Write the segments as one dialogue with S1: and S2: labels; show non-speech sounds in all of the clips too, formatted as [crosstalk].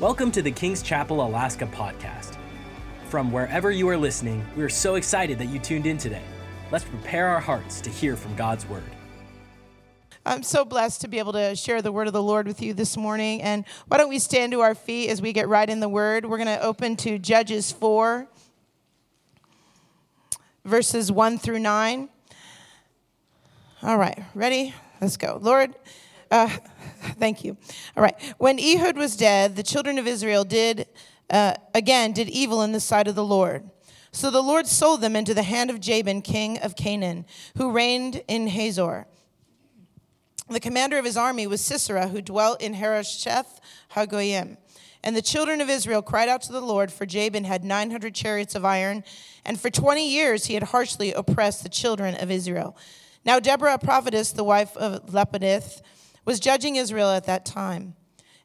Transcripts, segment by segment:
S1: Welcome to the King's Chapel Alaska podcast. From wherever you are listening, we are so excited that you tuned in today. Let's prepare our hearts to hear from God's word.
S2: I'm so blessed to be able to share the word of the Lord with you this morning. And why don't we stand to our feet as we get right in the word? We're going to open to Judges 4, verses 1 through 9. All right, ready? Let's go. Lord, uh, thank you. All right. When Ehud was dead, the children of Israel did, uh, again, did evil in the sight of the Lord. So the Lord sold them into the hand of Jabin, king of Canaan, who reigned in Hazor. The commander of his army was Sisera, who dwelt in Harosheth Hagoyim. And the children of Israel cried out to the Lord, for Jabin had 900 chariots of iron, and for 20 years he had harshly oppressed the children of Israel. Now Deborah, a prophetess, the wife of Lapidoth, was judging Israel at that time.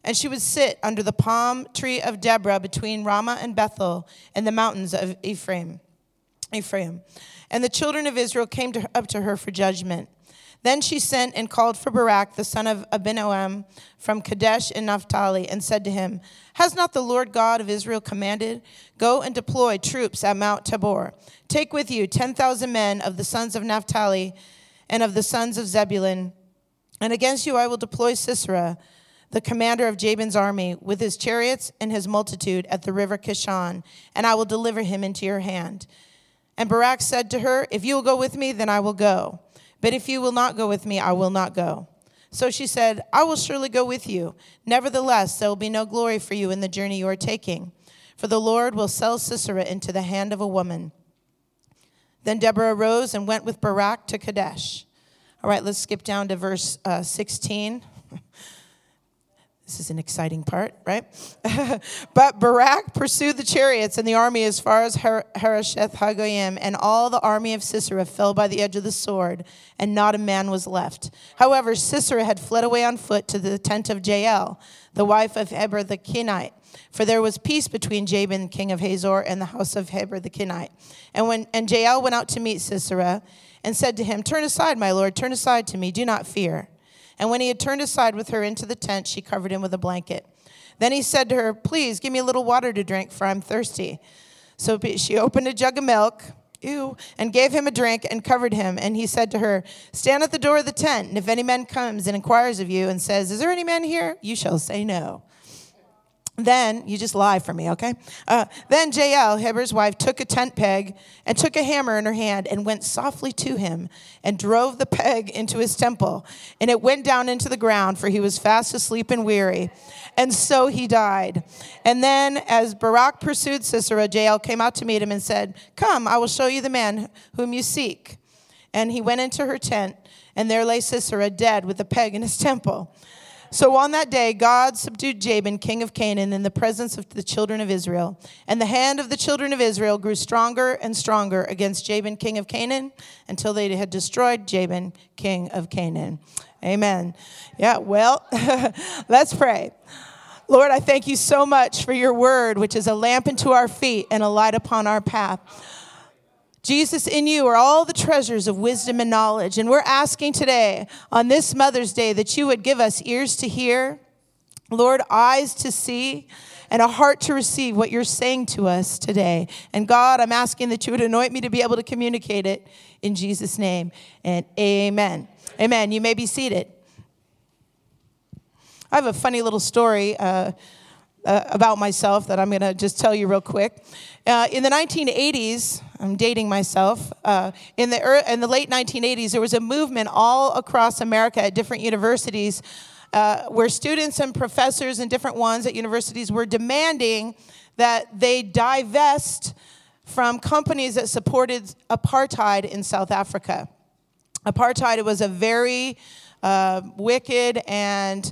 S2: And she would sit under the palm tree of Deborah between Ramah and Bethel in the mountains of Ephraim. Ephraim. And the children of Israel came to, up to her for judgment. Then she sent and called for Barak, the son of Abinoam, from Kadesh in Naphtali, and said to him, Has not the Lord God of Israel commanded? Go and deploy troops at Mount Tabor. Take with you 10,000 men of the sons of Naphtali and of the sons of Zebulun and against you I will deploy Sisera, the commander of Jabin's army, with his chariots and his multitude at the river Kishon, and I will deliver him into your hand. And Barak said to her, If you will go with me, then I will go. But if you will not go with me, I will not go. So she said, I will surely go with you. Nevertheless, there will be no glory for you in the journey you are taking, for the Lord will sell Sisera into the hand of a woman. Then Deborah arose and went with Barak to Kadesh. All right, let's skip down to verse uh, 16. This is an exciting part, right? [laughs] but Barak pursued the chariots and the army as far as Harosheth Hagoyim, and all the army of Sisera fell by the edge of the sword, and not a man was left. However, Sisera had fled away on foot to the tent of Jael, the wife of Heber the Kenite. For there was peace between Jabin, king of Hazor, and the house of Heber the Kenite. And when and Jael went out to meet Sisera, and said to him, Turn aside, my lord, turn aside to me, do not fear. And when he had turned aside with her into the tent, she covered him with a blanket. Then he said to her, Please give me a little water to drink, for I'm thirsty. So she opened a jug of milk, ew, and gave him a drink and covered him. And he said to her, Stand at the door of the tent, and if any man comes and inquires of you and says, Is there any man here? You shall say no. Then, you just lie for me, okay? Uh, then Jael, Heber's wife, took a tent peg and took a hammer in her hand and went softly to him and drove the peg into his temple. And it went down into the ground, for he was fast asleep and weary. And so he died. And then, as Barak pursued Sisera, Jael came out to meet him and said, Come, I will show you the man whom you seek. And he went into her tent, and there lay Sisera dead with the peg in his [laughs] temple. So on that day, God subdued Jabin, king of Canaan, in the presence of the children of Israel. And the hand of the children of Israel grew stronger and stronger against Jabin, king of Canaan, until they had destroyed Jabin, king of Canaan. Amen. Yeah, well, [laughs] let's pray. Lord, I thank you so much for your word, which is a lamp unto our feet and a light upon our path. Jesus, in you are all the treasures of wisdom and knowledge. And we're asking today on this Mother's Day that you would give us ears to hear, Lord, eyes to see, and a heart to receive what you're saying to us today. And God, I'm asking that you would anoint me to be able to communicate it in Jesus' name. And amen. Amen. You may be seated. I have a funny little story. Uh, uh, about myself that I'm going to just tell you real quick. Uh, in the 1980s, I'm dating myself. Uh, in the er- in the late 1980s, there was a movement all across America at different universities. Uh, where students and professors and different ones at universities were demanding that they divest from companies that supported apartheid in South Africa. Apartheid was a very uh, wicked and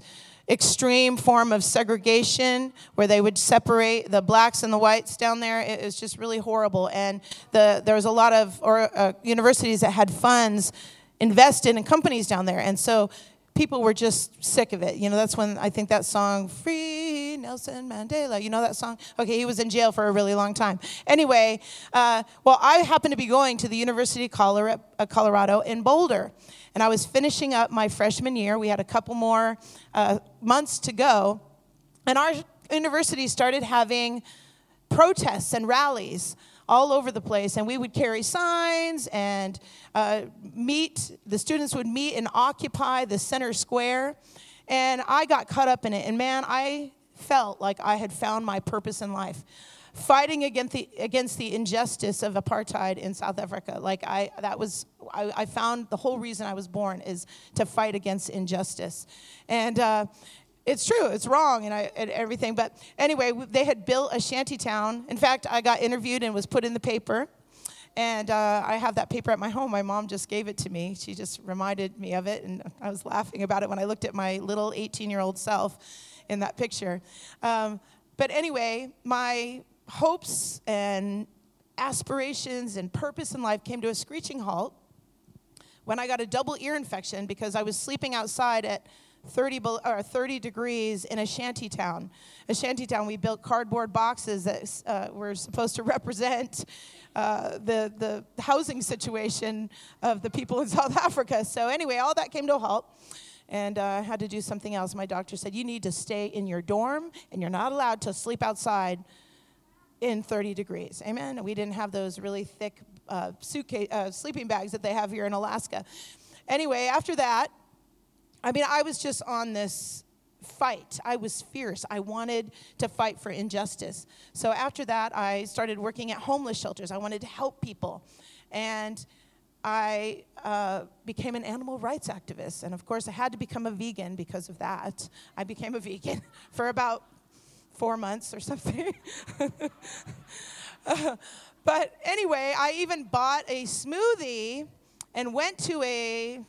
S2: extreme form of segregation where they would separate the blacks and the whites down there. It was just really horrible. And the, there was a lot of or, uh, universities that had funds invested in companies down there. And so people were just sick of it. You know, that's when I think that song, Free Nelson Mandela, you know that song? Okay, he was in jail for a really long time. Anyway, uh, well, I happened to be going to the University of Colorado in Boulder and I was finishing up my freshman year. We had a couple more uh, months to go. And our university started having protests and rallies all over the place, and we would carry signs and uh, meet. The students would meet and occupy the center square, and I got caught up in it. And man, I felt like I had found my purpose in life fighting against the, against the injustice of apartheid in South Africa. Like I, that was, I, I found the whole reason I was born is to fight against injustice. And uh, it's true, it's wrong and, I, and everything. But anyway, they had built a shanty town. In fact, I got interviewed and was put in the paper. And uh, I have that paper at my home. My mom just gave it to me. She just reminded me of it. And I was laughing about it when I looked at my little 18 year old self in that picture. Um, but anyway, my hopes and aspirations and purpose in life came to a screeching halt when I got a double ear infection because I was sleeping outside at 30, or 30 degrees in a shanty town. A shanty town, we built cardboard boxes that uh, were supposed to [laughs] represent uh, the, the housing situation of the people in [laughs] South Africa. So, anyway, all that came to a halt. And uh, I had to do something else. My doctor said, You need to stay in your dorm, and you're not allowed to sleep outside in 30 degrees. Amen. We didn't have those really thick uh, suitcase, uh, sleeping bags that they have here in Alaska. Anyway, after that, I mean, I was just on this fight. I was fierce. I wanted to fight for injustice. So after that, I started working at homeless shelters. I wanted to help people. And I uh, became an animal rights activist. And of course, I had to become a vegan because of that. I became a vegan [laughs] for about four months or [laughs] something. uh, [laughs] but anyway, I even bought a smoothie and went to a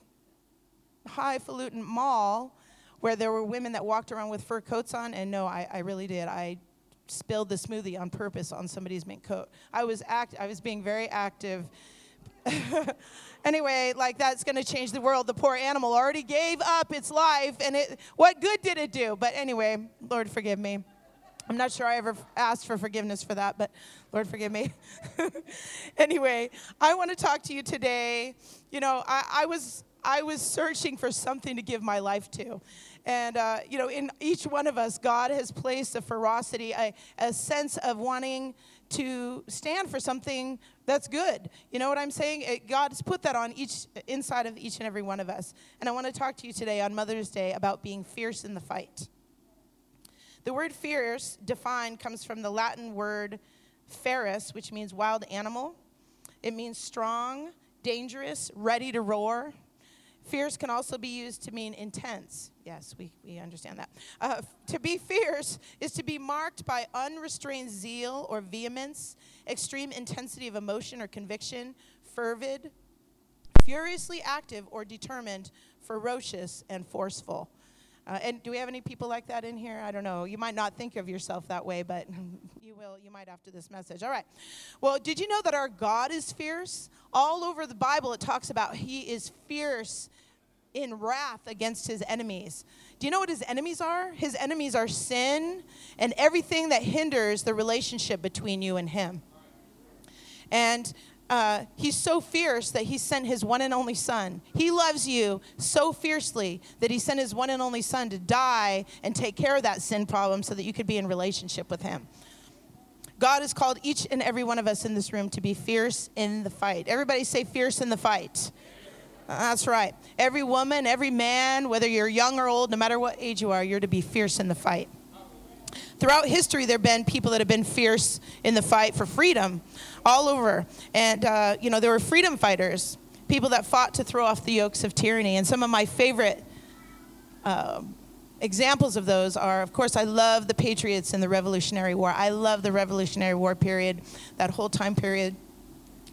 S2: highfalutin mall where there were women that walked around with fur coats on. And no, I, I really did. I spilled the smoothie on purpose on somebody's mink coat. I was act I was being very active. [laughs] anyway, like that's going to change the world. The poor animal already gave up its life and it what good did it do? But anyway, Lord forgive me. I'm not sure I ever asked for forgiveness for that, but Lord, forgive me. [laughs] anyway, I want to talk to you today. You know, I, I, was I was searching for something to give my life to. And, uh, you know, in each one of us, God has placed a ferocity, a, a sense of wanting to stand for something that's good. You know what I'm saying? It, God has put that on each inside of each and every one of us. And I want to talk to you today on Mother's Day about being fierce in the fight. The word fierce, defined, comes from the Latin word ferus, which means wild animal. It means strong, dangerous, ready to roar. Fierce can also be used to mean intense. Yes, we, we understand that. Uh, to be fierce is to be marked by unrestrained zeal or vehemence, extreme intensity of emotion or conviction, fervid, furiously active or determined, ferocious, and forceful. Uh, and do we have any people like that in here? I don't know. You might not think of yourself that way, but [laughs] you will. You might after this message. All right. Well, did you know that our God is fierce? All over the Bible, it talks about He is fierce in wrath against His enemies. Do you know what His enemies are? His enemies are sin and everything that hinders the relationship between you and Him. And uh, he's so fierce that he sent his one and only son. He loves you so fiercely that he sent his one and only son to die and take care of that sin problem so that you could be in relationship with him. God has called each and every one of us in this room to be fierce in the fight. Everybody say fierce in the fight. That's right. Every woman, every man, whether you're young or old, no matter what age you are, you're to be fierce in the fight. Throughout history, there have been people that have been fierce in the fight for freedom all over. And, uh, you know, there were freedom fighters, people that fought to throw off the yokes of tyranny. And some of my favorite uh, examples of those are, of course, I love the Patriots in the Revolutionary War. I love the Revolutionary War period, that whole time period,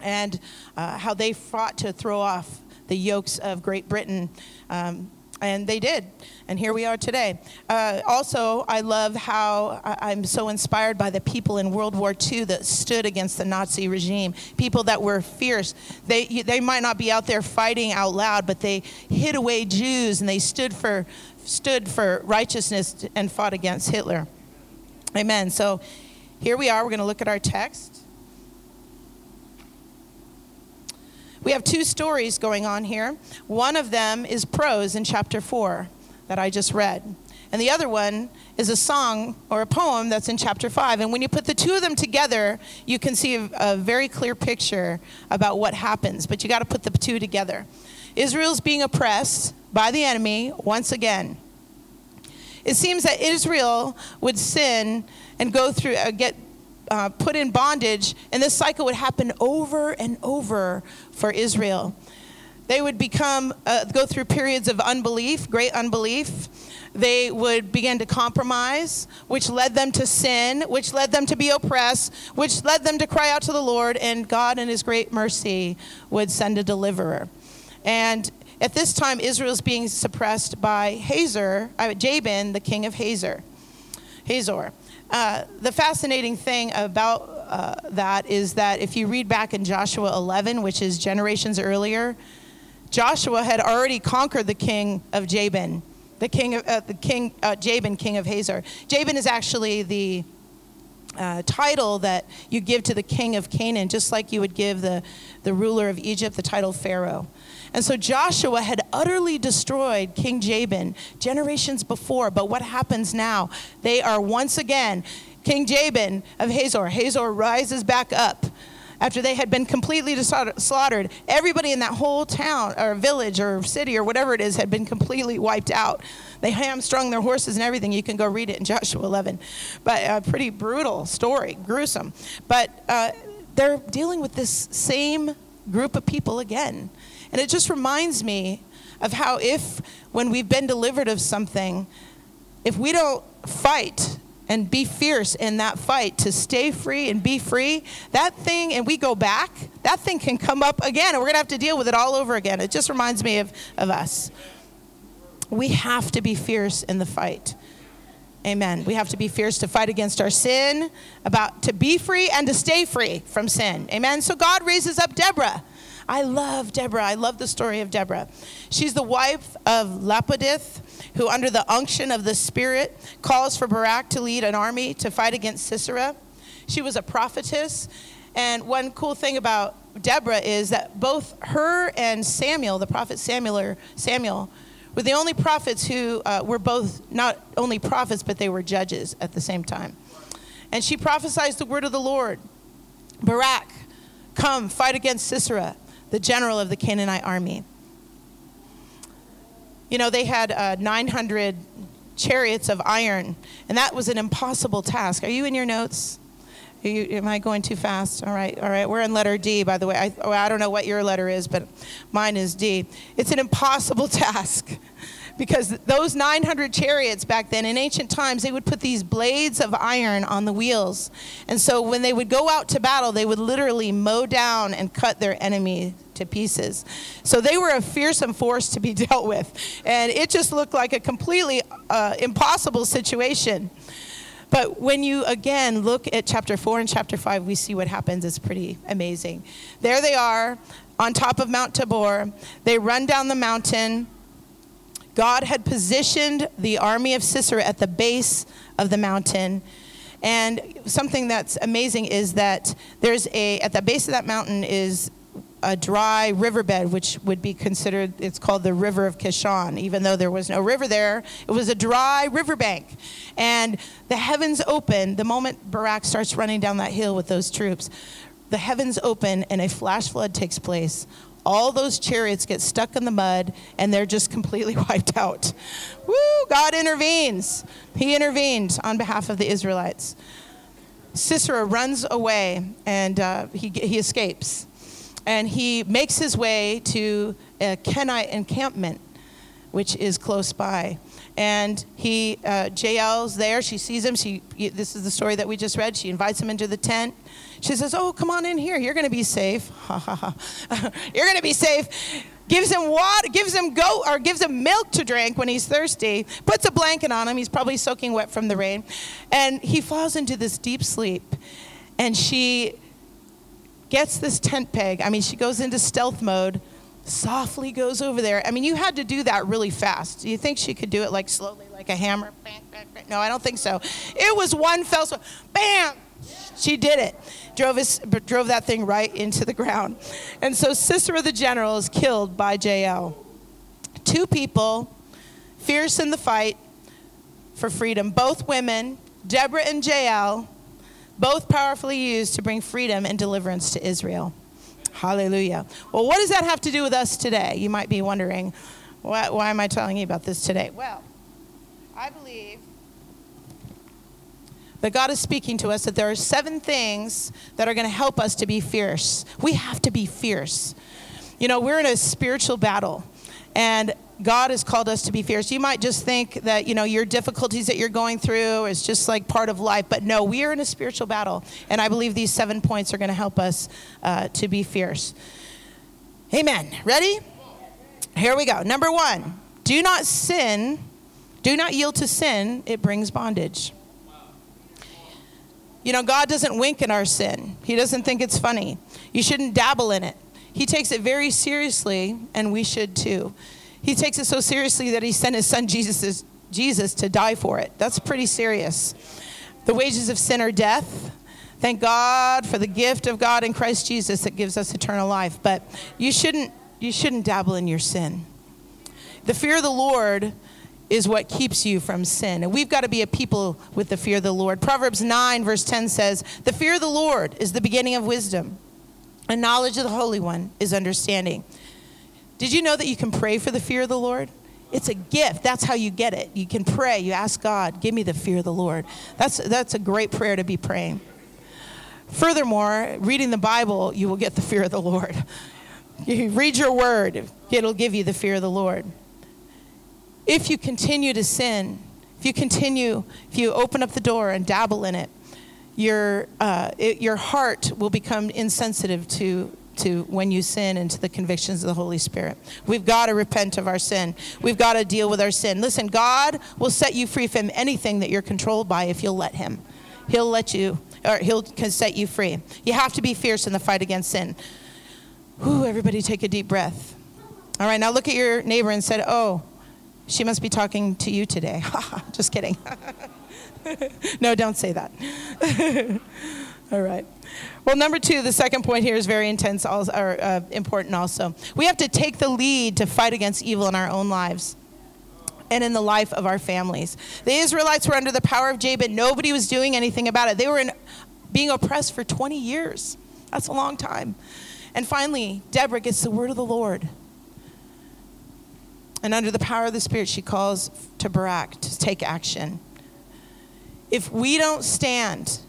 S2: and uh, how they fought to throw off the yokes of Great Britain. Um, and they did. And here we are today. Uh, also, I love how I'm so inspired by the people in World War II that stood against the Nazi regime. People that were fierce. They, they might not be out there fighting out loud, but they hid away Jews and they stood for, stood for righteousness and fought against Hitler. Amen. So here we are. We're going to look at our text. We have two stories going on here. One of them is prose in chapter 4 that I just read. and the other one is a song or a poem that's in chapter 5. And when you put the two of them together, you can see a, very clear picture about what happens, but you got to put the two together. Israel's being oppressed by the enemy once again. It seems that Israel would sin and go through, uh, get uh, put in bondage, and this cycle would happen over and over for Israel. They would become, uh, go through periods of unbelief, great unbelief. They would begin to compromise, which led them to sin, which led them to be oppressed, which led them to cry out to the Lord, and God, in His great mercy, would send a deliverer. And at this time, Israel is being suppressed by Hazor, uh, Jabin, the king of Hazor. Hazor. Uh, the fascinating thing about uh, that is that if you read back in Joshua 11, which is generations earlier, Joshua had already conquered the king of Jabin, the king of uh, the king uh, Jabin, king of Hazor. Jabin is actually the uh, title that you give to the king of Canaan, just like you would give the, the ruler of Egypt the title Pharaoh. And so Joshua had utterly destroyed King Jabin generations before. But what happens now? They are once again, King Jabin of Hazor. Hazor rises back up after they had been completely slaughtered. Everybody in that whole town or village or city or whatever it is had been completely wiped out. They hamstrung their horses and everything. You can go read it in Joshua 11. But a pretty brutal story, gruesome. But uh, they're dealing with this same group of people again. And it just reminds me of how if, when we've been delivered of something, if we don't fight and be fierce in that fight to stay free and be free, that thing, and we go back, that thing can come up again, and we're gonna have to deal with it all over again. It just reminds me of, of us. We have to be fierce in the fight. Amen. We have to be fierce to fight against our sin, about to be free and to stay free from sin. Amen. So God raises up Deborah I love Deborah. I love the story of Deborah. She's the wife of Lapidoth, who, under the unction of the Spirit, calls for Barak to lead an army to fight against Sisera. She was a prophetess. And one cool thing about Deborah is that both her and Samuel, the prophet Samuel, Samuel were the only prophets who uh, were both not only prophets, but they were judges at the same time. And she prophesied the word of the Lord Barak, come, fight against Sisera the general of the Canaanite army. You know, they had uh, 900 chariots of iron, and that was an impossible task. Are you in your notes? You, am I going too fast? All right, all right. We're in letter D, by the way. I, oh, I don't know what your letter is, but mine is D. It's an impossible [laughs] task because those 900 chariots back then in ancient times they would put these blades of iron on the wheels. And so when they would go out to battle they would literally mow down and cut their enemy to pieces. So they were a fearsome force to be [laughs] dealt with. And it just looked like a completely uh, impossible situation. But when you again look at chapter 4 and chapter 5 we see what happens. It's pretty amazing. There they are on top of mount tabor. They run down the mountain God had positioned the army of Sisera at the base of the mountain. And something that's amazing is that there's a, at the base of that mountain is a dry riverbed, which would be considered, it's called the River of Kishon. Even though there was no river there, it was a dry riverbank. And the heavens open the moment Barak starts running down that hill with those troops. The heavens open and a flash flood takes place all those chariots get stuck in the mud and they're just completely [laughs] wiped out. Woo, God intervenes. He intervened on behalf of the Israelites. Sisera runs away and uh, he, he escapes. And he makes his way to a Kenite encampment, which is close by. And he, uh, Jael's there. She sees him. She, this is the story that we just read. She invites him into the tent. She says, Oh, come on in here. You're going to be safe. Ha ha ha. You're going to be safe. Gives him water, gives him goat, or gives him milk to drink when he's thirsty. Puts a blanket on him. He's probably soaking wet from the rain. And he falls into this deep sleep. And she gets this tent peg. I mean, she goes into stealth mode, softly goes over there. I mean, you had to do that really fast. Do you think she could do it like slowly, like a hammer? No, I don't think so. It was one fell swoop. Bam! She did it. Drove, his, drove that thing right into the ground. And so Sisera the general is killed by Jael. Two people, fierce in the fight, for freedom. Both women, Deborah and Jael, both powerfully used to bring freedom and deliverance to Israel. Hallelujah. Well, what does that have to do with us today? You might be wondering, why, why am I telling you about this today? Well, I believe that God is speaking to us that there are seven things that are going to help us to be fierce. We have to be fierce. You know, we're in a spiritual battle, and God has called us to be fierce. You might just think that, you know, your difficulties that you're going through is just like part of life, but no, we are in a spiritual battle, and I believe these seven points are going to help us uh, to be fierce. Amen. Ready? Here we go. Number one do not sin, do not yield to sin, it brings bondage. You know, God doesn't wink at our sin, He doesn't think it's funny. You shouldn't dabble in it. He takes it very seriously, and we should too. He takes it so seriously that He sent His Son Jesus, Jesus to die for it. That's pretty serious. The wages of sin are death. Thank God for the gift of God in Christ Jesus that gives us eternal life. But you shouldn't, you shouldn't dabble in your sin. The fear of the Lord is what keeps you from sin. And we've got to be a people with the fear of the Lord. Proverbs 9, verse 10 says, The fear of the Lord is the beginning of wisdom, and knowledge of the Holy One is understanding. Did you know that you can pray for the fear of the Lord? It's a gift. That's how you get it. You can pray. You ask God, give me the fear of the Lord. That's, that's a great prayer to be praying. Furthermore, reading the Bible, you will get the fear of the Lord. [laughs] You read your word, it'll give you the fear of the Lord. If you continue to sin, if you continue, if you open up the door and dabble in it, your, uh, it, your heart will become insensitive to, to when you sin and to the convictions of the Holy Spirit. We've got to repent of our sin. We've got to deal with our sin. Listen, God will set you free from anything that you're controlled by if you'll let Him. He'll let you, or He'll can set you free. You have to be fierce in the fight against sin. Whew, everybody take a deep breath. All right, now look at your neighbor and said, Oh, she must be talking to you today. [laughs] Just kidding. [laughs] no, don't say that. [laughs] All right. Well, number two, the second point here is very intense, also, or uh, important also. We have to take the lead to fight against evil in our own lives and in the life of our families. The Israelites were under the power of Jabin. Nobody was doing anything about it. They were in, being oppressed for 20 years. That's a long time. And finally, Deborah gets the word of the Lord. And under the power of the Spirit, she calls to Barak to take action. If we don't stand,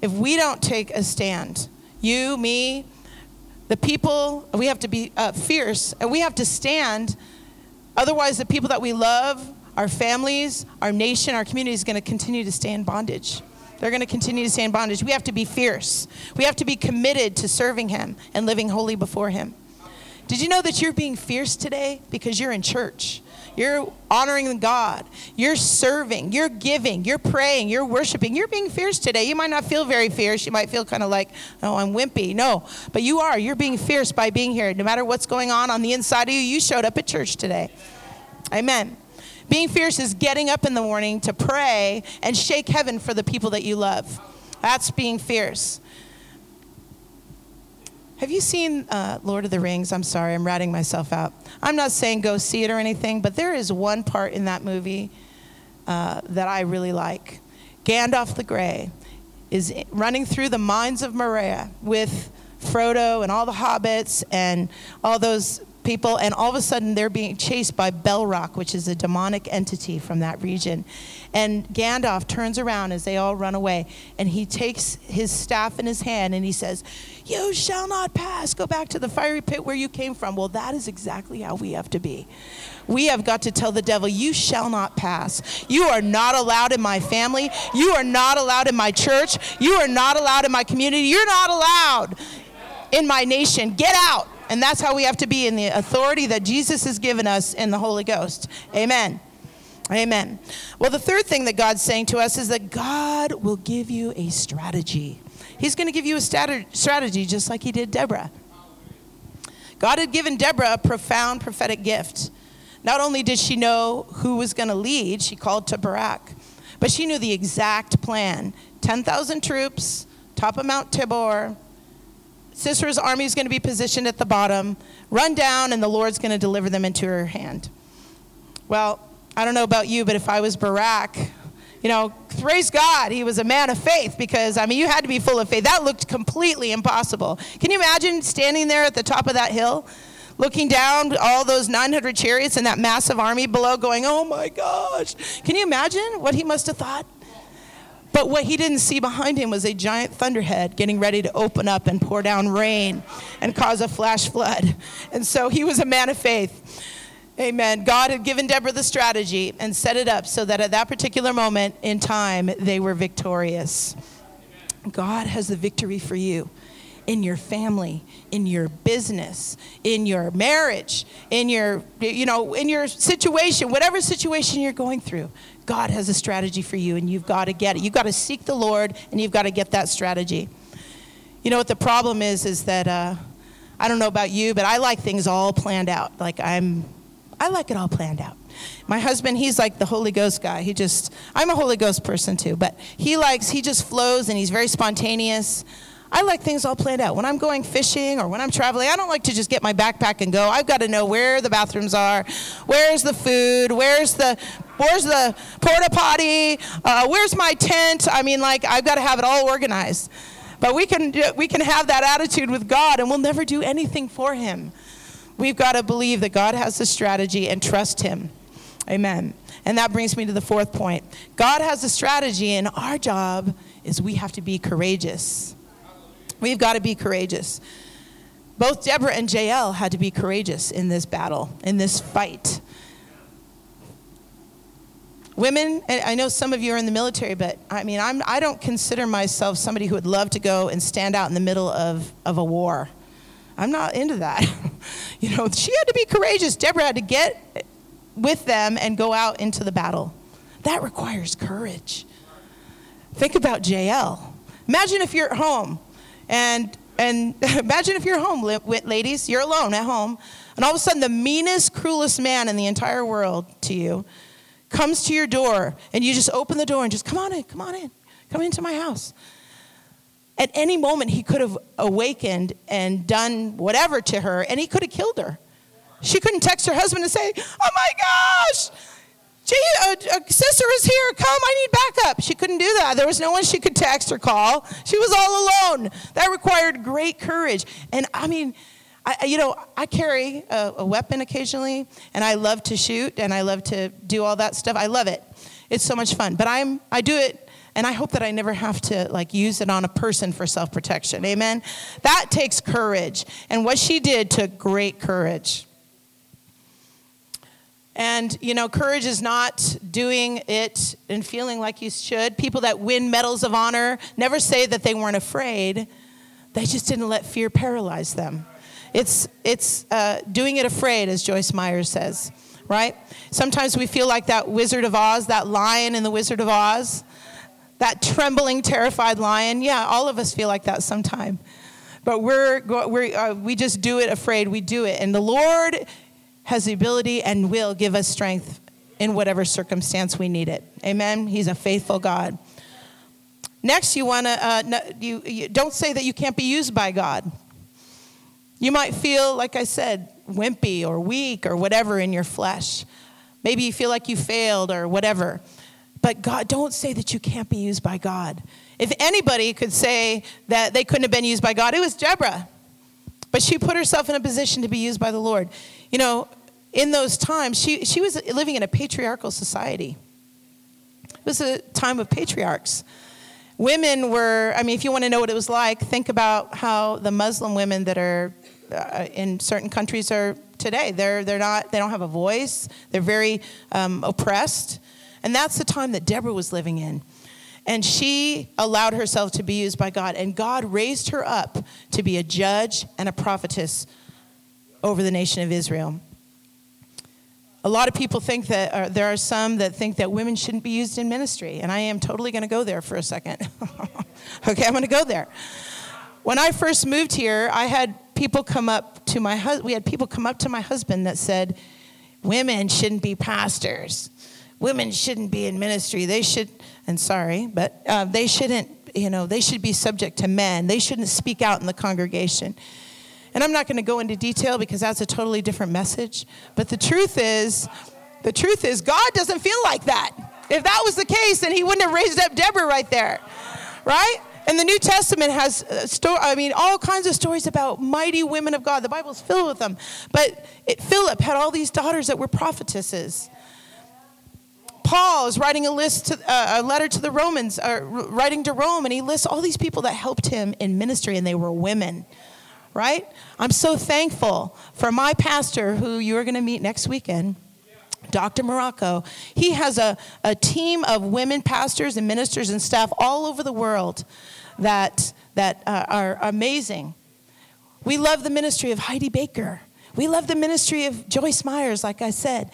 S2: if we don't take a stand, you, me, the people, we have to be uh, fierce and we have to stand. Otherwise, the people that we love, our families, our nation, our community is going to continue to stay in bondage. They're going to continue to stay in bondage. We have to be fierce. We have to be committed to serving Him and living holy before Him. Did you know that you're being fierce today because you're in church? You're honoring God. You're serving. You're giving. You're praying. You're worshiping. You're being fierce today. You might not feel very fierce. You might feel kind of like, oh, I'm wimpy. No, but you are. You're being fierce by being here. No matter what's going on on the inside of you, you showed up at church today. Amen. Being fierce is getting up in the morning to pray and shake heaven for the people that you love. That's being fierce. Have you seen uh, Lord of the Rings? I'm sorry, I'm ratting myself out. I'm not saying go see it or anything, but there is one part in that movie uh, that I really like. Gandalf the Grey is running through the mines of Moria with Frodo and all the hobbits and all those people, and all of a sudden they're being chased by Balrog, which is a demonic entity from that region. And Gandalf turns around as they all run away, and he takes his staff in his hand and he says, You shall not pass. Go back to the fiery pit where you came from. Well, that is exactly how we have to be. We have got to tell the devil, You shall not pass. You are not allowed in my family. You are not allowed in my church. You are not allowed in my community. You're not allowed in my nation. Get out. And that's how we have to be in the authority that Jesus has given us in the Holy Ghost. Amen. Amen. Well, the third thing that God's saying to us is that God will give you a strategy. He's going to give you a strategy just like He did Deborah. God had given Deborah a profound prophetic gift. Not only did she know who was going to lead, she called to Barak, but she knew the exact plan 10,000 troops, top of Mount Tabor. Sisera's army is going to be positioned at the bottom, run down, and the Lord's going to deliver them into her hand. Well, I don't know about you, but if I was Barak, you know, praise God, he was a man of faith because, I mean, you had to be full of faith. That looked completely impossible. Can you imagine standing there at the top of that hill, looking down all those 900 chariots and that massive army below, going, oh my gosh? Can you imagine what he must have thought? But what he didn't see behind him was a giant thunderhead getting ready to open up and pour down rain and cause a flash flood. And so he was a man of faith. Amen. God had given Deborah the strategy and set it up so that at that particular moment in time, they were victorious. God has the victory for you in your family, in your business, in your marriage, in your you know, in your situation, whatever situation you're going through. God has a strategy for you and you've got to get it. You've got to seek the Lord and you've got to get that strategy. You know what the problem is is that uh, I don't know about you, but I like things all planned out. Like I'm I like it all planned out. My husband, he's like the Holy Ghost guy. He just, I'm a Holy Ghost person too, but he likes, he just flows and he's very spontaneous. I like things all planned out. When I'm going fishing or when I'm traveling, I don't like to just get my backpack and go. I've got to know where the bathrooms are, where's the food, where's the where's the porta potty, uh, where's my tent. I mean, like I've got to have it all organized. But we can we can have that attitude with God, and we'll never do anything for Him. We've got to believe that God has the strategy and trust Him. Amen. And that brings me to the fourth point. God has a strategy, and our job is we have to be courageous. We've got to be courageous. Both Deborah and Jael had to be courageous in this battle, in this fight. Women, I know some of you are in the military, but I mean, I'm, I don't consider myself somebody who would love to go and stand out in the middle of, of a war. I'm not into that. [laughs] you know, she had to be courageous. Deborah had to get with them and go out into the battle. That requires courage. Think about Jael Imagine if you're at home and and [laughs] imagine if you're home, ladies, you're alone at home, and all of a sudden the meanest, cruelest man in the entire world to you comes to your door, and you just open the door and just come on in, come on in, come into my house. At any moment, he could have awakened and done whatever to her, and he could have killed her. She couldn't text her husband and say, Oh my gosh, Gee, a, a, Sisera is here. Come, I need backup. She couldn't do that. There was no one she could text or call. She was all alone. That required great courage. And I mean, I, you know, I carry a, a weapon occasionally, and I love to shoot, and I love to do all that stuff. I love it. It's so much fun. But I'm, I do it and I hope that I never have to like use it on a person for self-protection. Amen. That takes courage. And what she did took great courage. And, you know, courage is not doing it and feeling like you should. People that win medals of honor never say that they weren't afraid, they just didn't let fear paralyze them. It's, it's uh, doing it afraid, as Joyce Meyer says, right? Sometimes we feel like that Wizard of Oz, that lion in the Wizard of Oz, that trembling, terrified lion. Yeah, all of us feel like that sometime. But we're, we're, uh, we just do it afraid. We do it. And the Lord has the ability and will give us strength in whatever circumstance we need it. Amen. He's a faithful God. Next, you want to uh, you, you don't say that you can't be used by God. You might feel, like I said, wimpy or weak or whatever in your flesh. Maybe you feel like you failed or whatever. But God, don't say that you can't be used by God. If anybody could say that they couldn't have been used by God, it was Deborah. But she put herself in a position to be used by the Lord. You know, in those times, she, she was living in a patriarchal society. It was a time of patriarchs. Women were, I mean, if you want to know what it was like, think about how the Muslim women that are uh, in certain countries are today. They're, they're not, they don't have a voice, they're very um, oppressed. And that's the time that Deborah was living in. And she allowed herself to be used by God. And God raised her up to be a judge and a prophetess over the nation of Israel. A lot of people think that uh, there are some that think that women shouldn't be used in ministry, and I am totally going to go there for a second. [laughs] okay, I'm going to go there. When I first moved here, I had people come up to my husband. We had people come up to my husband that said, "Women shouldn't be pastors. Women shouldn't be in ministry. They should." And sorry, but uh, they shouldn't. You know, they should be subject to men. They shouldn't speak out in the congregation. And I'm not going to go into detail because that's a totally different message. But the truth is, the truth is, God doesn't feel like that. If that was the case, then he wouldn't have raised up Deborah right there, right? And the New Testament has, uh, sto- I mean, all kinds of stories about mighty women of God. The Bible's filled with them. But it, Philip had all these daughters that were prophetesses. Paul is writing a list to uh, a letter to the Romans, uh, writing to Rome, and he lists all these people that helped him in ministry, and they were women. Right? I'm so thankful for my pastor, who you are going to meet next weekend. Dr. Morocco, he has a, a team of women pastors and ministers and staff all over the world that, that uh, are amazing. We love the ministry of Heidi Baker. We love the ministry of Joyce Myers, like I said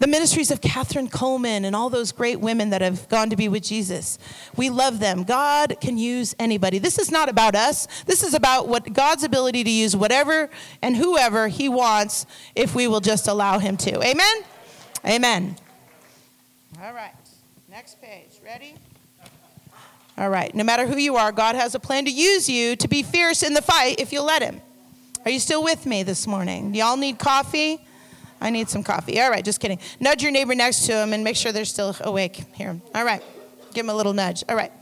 S2: the ministries of Kathryn Kuhlman and all those great women that have gone to be with Jesus. We love them. God can use anybody. This is not about us. This is about what God's ability to use whatever and whoever he wants if we will just allow him to. Amen. Amen. All right. Next page. Ready? All right. No matter who you are, God has a plan to use you to be fierce in the fight if you'll let him. Are you still with me this morning? Y'all need coffee? I need some coffee. All right, just kidding. Nudge your neighbor next to him and make sure they're still awake. Here. All right. Give him a little nudge. All right.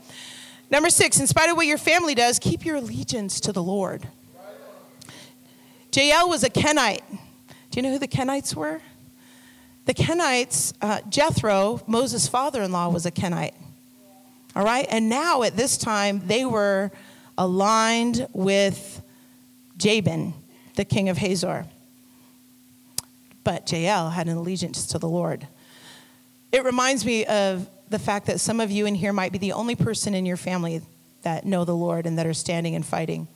S2: Number six, in spite of what your family does, keep your allegiance to the Lord. Jael was a Kenite. Do you know who the Kenites were? The Kenites, uh, Jethro, Moses' father in law, was a Kenite. All right? And now at this time, they were aligned with Jabin, the king of Hazor but Jael had an allegiance to the Lord. It reminds me of the fact that some of you in here might be the only person in your family that know the Lord and that are standing and fighting.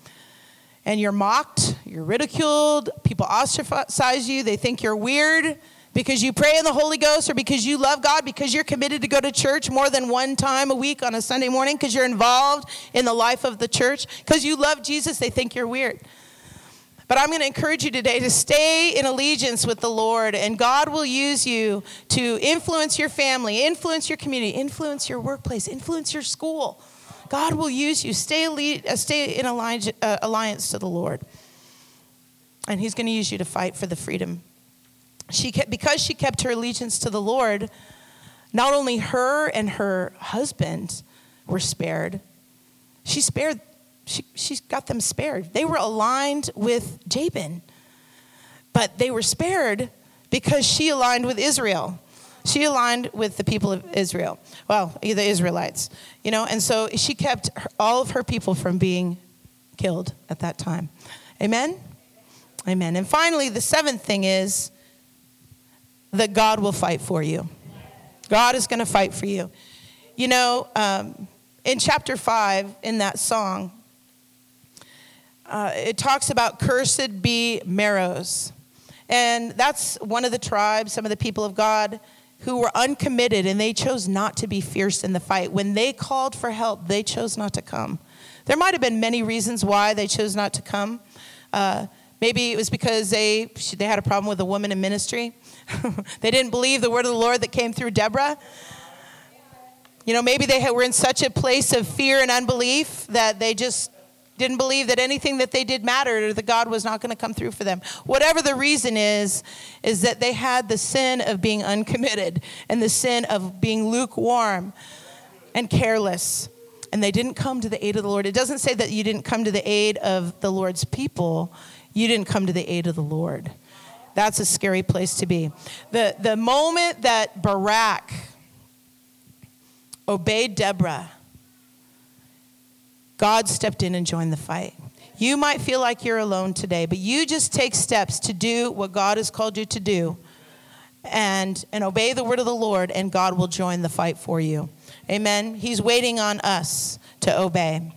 S2: And you're mocked, you're ridiculed, people ostracize you, they think you're weird because you pray in the Holy Ghost or because you love God, because you're committed to go to church more than one time a week on a Sunday morning, because you're involved in the life of the church, because you love Jesus, they think you're weird. But I'm going to encourage you today to stay in allegiance with the Lord, and God will use you to influence your family, influence your community, influence your workplace, influence your school. God will use you. Stay, uh, stay in uh, alliance to the Lord. And He's going to use you to fight for the freedom. She kept, because she kept her allegiance to the Lord, not only her and her husband were spared, she spared she, she got them spared. They were aligned with Jabin, but they were spared because she aligned with Israel. She aligned with the people of Israel. Well, the Israelites, you know, and so she kept all of her people from being killed at that time. Amen? Amen. And finally, the seventh thing is that God will fight for you. God is going to fight for you. You know, um, in chapter 5, in that song, uh, it talks about cursed be Meroz. And that's one of the tribes, some of the people of God who were uncommitted and they chose not to be fierce in the fight. When they called for help, they chose not to come. There might have been many reasons why they chose not to come. Uh, maybe it was because they, they had a problem with a woman in ministry. [laughs] they didn't believe the word of the Lord that came through Deborah. You know, maybe they were in such a place of fear and unbelief that they just didn't believe that anything that they did mattered or that God was not going to come through for them. Whatever the reason is, is that they had the sin of being uncommitted and the sin of being lukewarm and careless. And they didn't come to the aid of the Lord. It doesn't say that you didn't come to the aid of the Lord's people, you didn't come to the aid of the Lord. That's a scary place to be. The, the moment that Barak obeyed Deborah, God stepped in and joined the fight. You might feel like you're alone today, but you just take steps to do what God has called you to do and, and obey the word of the Lord, and God will join the fight for you. Amen. He's waiting on us to obey.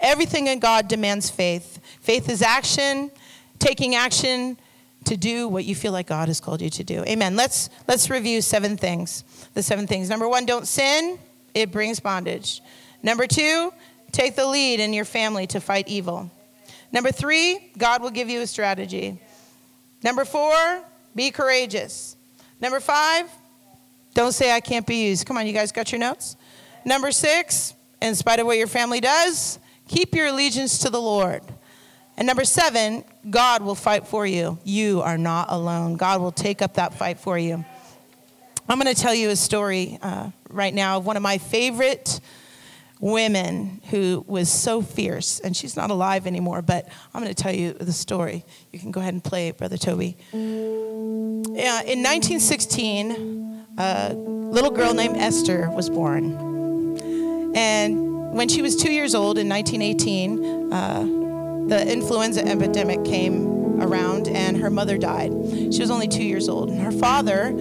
S2: Everything in God demands faith. Faith is action, taking action to do what you feel like God has called you to do. Amen. Let's let's review seven things. The seven things. Number 1, don't sin. It brings bondage. Number 2, Take the lead in your family to fight evil. Number three, God will give you a strategy. Number four, be courageous. Number five, don't say I can't be used. Come on, you guys got your notes? Number six, in spite of what your family does, keep your allegiance to the Lord. And number seven, God will fight for you. You are not alone. God will take up that fight for you. I'm going to tell you a story uh, right now of one of my favorite women who was so fierce, and she's not alive anymore, but I'm going to tell you the story. You can go ahead and play it, Brother Toby. Yeah, in 1916, a little girl named Esther was born. And when she was two years old in 1918, uh, the influenza epidemic came around and her mother died. She was only two years old. And her father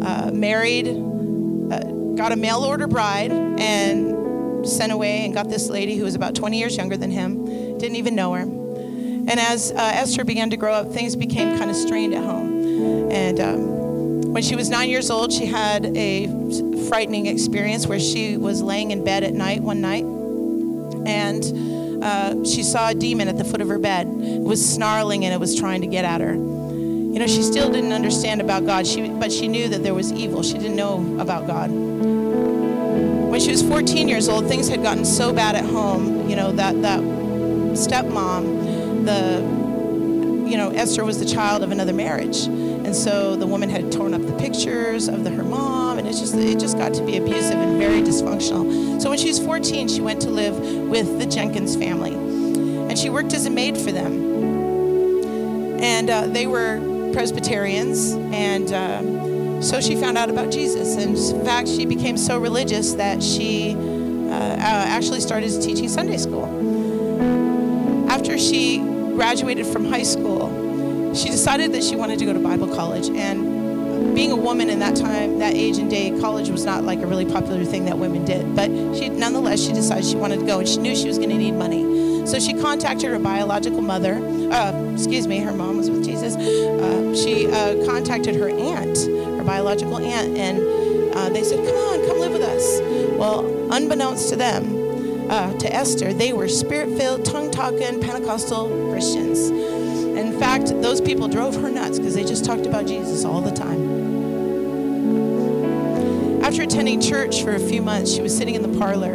S2: uh, married, uh, got a mail order bride, and sent away and got this lady who was about 20 years younger than him, didn't even know her. And as uh, Esther began to grow up, things became kind of strained at home. And um, when she was nine years old, she had a frightening experience where she was laying in bed at night one night, and uh, she saw a demon at the foot of her bed. It was snarling and it was trying to get at her. You know, she still didn't understand about God, she, but she knew that there was evil. She didn't know about God. When she was 14 years old, things had gotten so bad at home, you know, that, that stepmom, the you know, Esther was the child of another marriage. And so the woman had torn up the pictures of the, her mom, and it just, it just got to be abusive and very dysfunctional. So when she was 14, she went to live with the Jenkins family. And she worked as a maid for them. And uh, they were Presbyterians, and uh, so she found out about Jesus. And in fact, she became so religious that she uh, uh actually started teaching Sunday school. After she graduated from high school, she decided that she wanted to go to Bible college. And being a woman in that time, that age and day, college was not like a really popular thing that women did. But she, nonetheless, she decided she wanted to go, and she knew she was going to need money. So she contacted her biological mother. Uh, excuse me, her mom was with Jesus. Uh, she uh, contacted her aunt, her biological aunt, and uh, they said, "Come on, come live with us." Well, unbeknownst to them, uh, to Esther, they were spirit filled, tongue talking Pentecostal Christians. In fact, those people drove her nuts because they just talked about Jesus all the time. After attending church for a few months, she was sitting in the parlor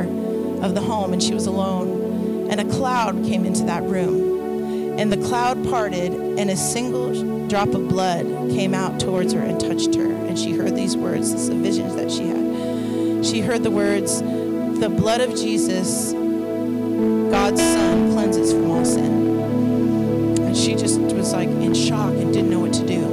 S2: of the home and she was alone. And a cloud came into that room. And the cloud parted, and a single drop of blood came out towards her and touched her. And she heard these words, this is the visions that she had. She heard the words, the blood of Jesus, God's Son, cleanses from all sin. And she just was like in shock and didn't know what to do.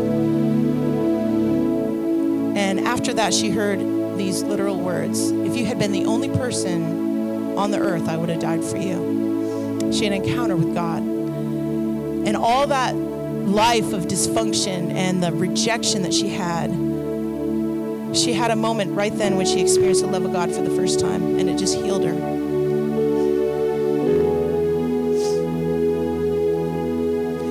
S2: And after that, she heard these literal words If you had been the only person on the earth, I would have died for you. She had an encounter with God. And all that life of dysfunction and the rejection that she had she had a moment right then when she experienced the love of God for the first time, and it just healed her.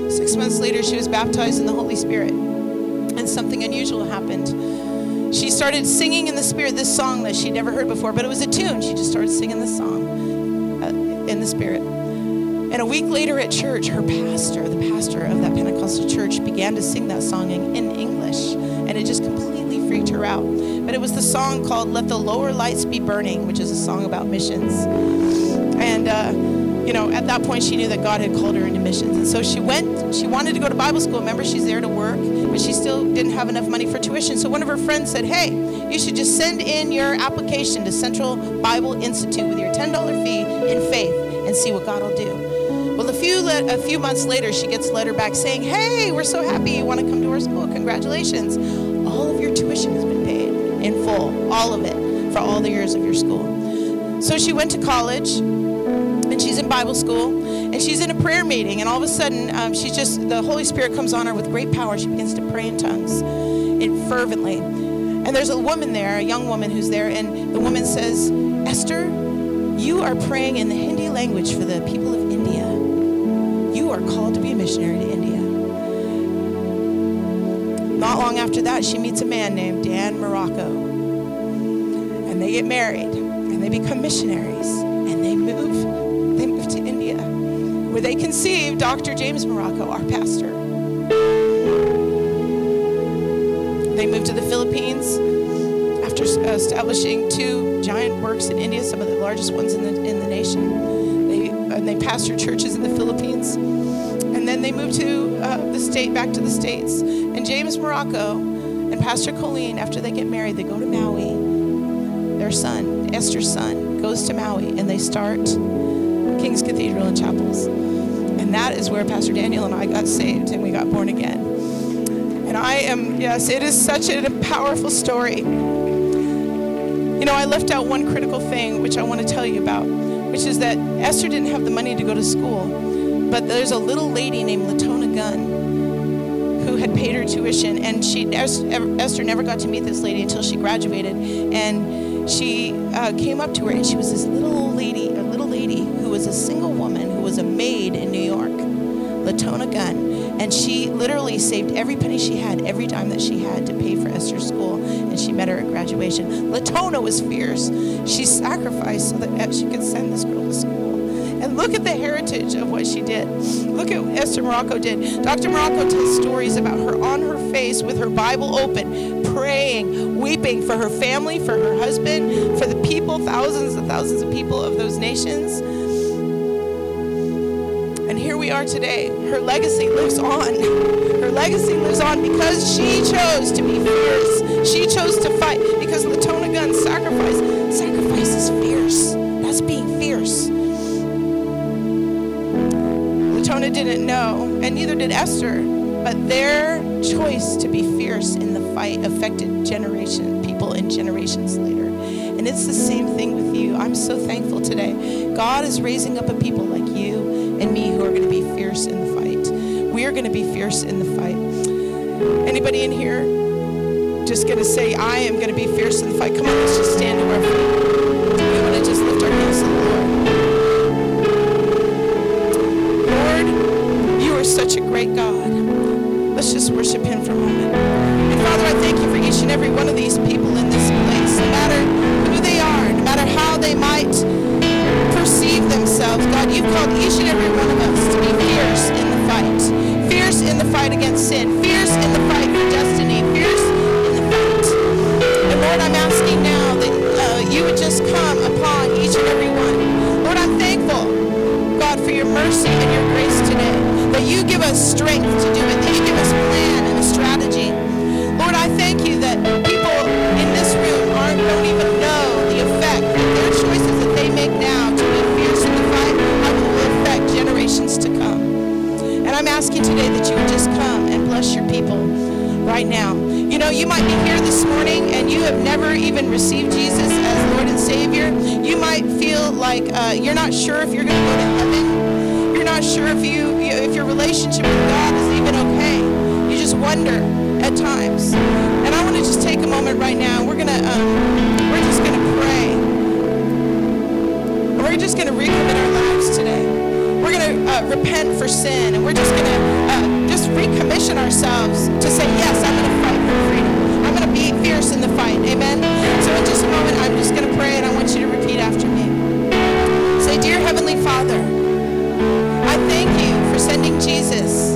S2: Six months later, she was baptized in the Holy Spirit, and something unusual happened. She started singing in the Spirit this song that she'd never heard before, but it was a tune. She just started singing this song uh, in the Spirit. And a week later at church, her pastor, the pastor of that Pentecostal church, began to sing that song in, in English. And it just completely freaked her out. But it was the song called Let the Lower Lights Be Burning, which is a song about missions. And, uh, you know, at that point, she knew that God had called her into missions. And so she went, she wanted to go to Bible school. Remember, she's there to work, but she still didn't have enough money for tuition. So one of her friends said, Hey, you should just send in your application to Central Bible Institute with your $10 fee in faith and see what God will do. Well, a few le- a few months later, she gets a letter back saying, "Hey, we're so happy you want to come to our school. Congratulations! All of your tuition has been paid in full, all of it for all the years of your school." So she went to college, and she's in Bible school, and she's in a prayer meeting, and all of a sudden, um, she's just the Holy Spirit comes on her with great power. She begins to pray in tongues, fervently. And there's a woman there, a young woman who's there, and the woman says, "Esther, you are praying in the Hindi language for the people of India." you are called to be a missionary to India. Not long after that, she meets a man named Dan Marocco. And they get married and they become missionaries. They conceive Dr. James Marocco, our pastor. They move to the Philippines after establishing two giant works in India, some of the largest ones in the, in the nation. They, and they pastor churches in the Philippines. And then they moved to uh, the state, back to the States. And James Marocco And Pastor Colleen, after they get married, they go to Maui. Their son, Esther's son, goes to Maui and they start King's Cathedral and Chapels. And that is where Pastor Daniel and I got saved and we got born again. And I am, yes, it is such a powerful story. You know, I left out one critical thing which I want to tell you about, which is that Esther didn't have the money to go to school, but there's a little lady named Latona Gunn who had paid her tuition, and she Esther never got to meet this lady until she graduated, and she uh, came up to her, and she was this little old lady, a little lady who was a single woman who was a maid in Latona Gunn. And she literally saved every penny she had, every dime that she had to pay for Esther's school. And she met her at graduation. Latona was fierce. She sacrificed so that uh, she could send this girl to school. And look at the heritage of what she did. Look at what Esther Marocco did. Dr. Marocco tells stories about her on her face with her Bible open, praying, weeping for her family, for her husband, for the people, thousands and thousands of people of those nations we are today. Her legacy lives on. Her legacy lives on because she chose to be fierce. She chose to fight because Latona Gunn sacrifice. Sacrifice is fierce. That's being fierce. Latona didn't know, and neither did Esther, but their choice to be fierce in the fight affected generation people and generations later. And it's the same thing with you. I'm so thankful today. God is raising up a people like you and me who are going to be fierce in the fight. We are going to be fierce in the fight. Anybody in here just going to say, I am going to be fierce in the fight? Come on, let's just stand to our feet. We want to just lift our hands to the Lord. Lord, you are such a great God. Let's just worship him for a moment. Jesus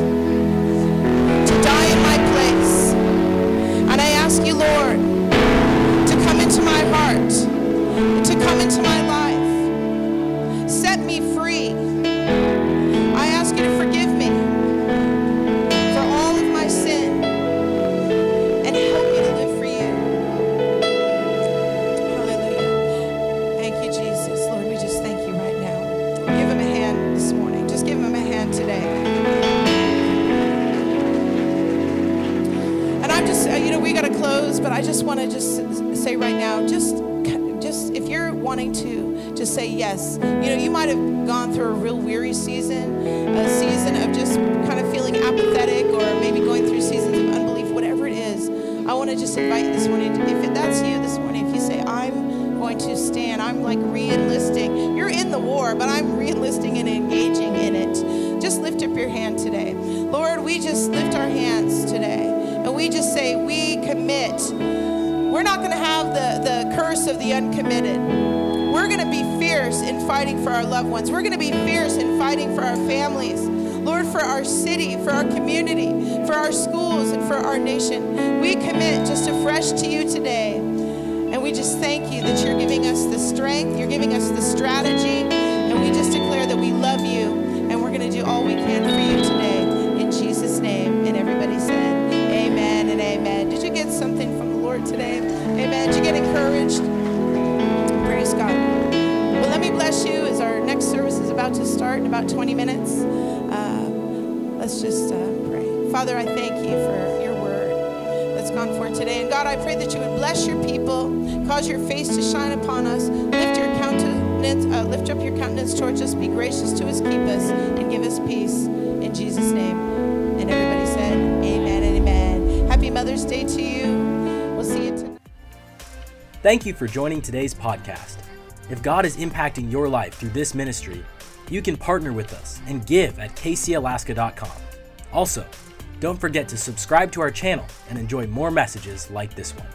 S2: the of the uncommitted. We're going to be fierce in fighting for our loved ones. We're going to be fierce in fighting for our families. Lord, for our city, for our community, for our schools, and for our nation. We commit just afresh to you today. And we just thank you that you're giving us the strength, you're giving us the strategy, and we just declare that we love you and we're going to do all we can for you today. In Jesus' name. And everybody said, Amen and amen. Did you get something? About to start in about 20 minutes. Uh, let's just uh, pray. Father, I thank you for your word that's gone forth today. And God, I pray that you would bless your people, cause your face to shine upon us, lift your countenance, uh, lift up your countenance towards us, be gracious to us, keep us, and give us peace. In Jesus' name. And everybody said, Amen and Amen. Happy Mother's Day to you. We'll see you tonight.
S1: Thank you for joining today's podcast. If God is impacting your life through this ministry, you can partner with us and give at kcalaska.com. Also, don't forget to subscribe to our channel and enjoy more messages like this one.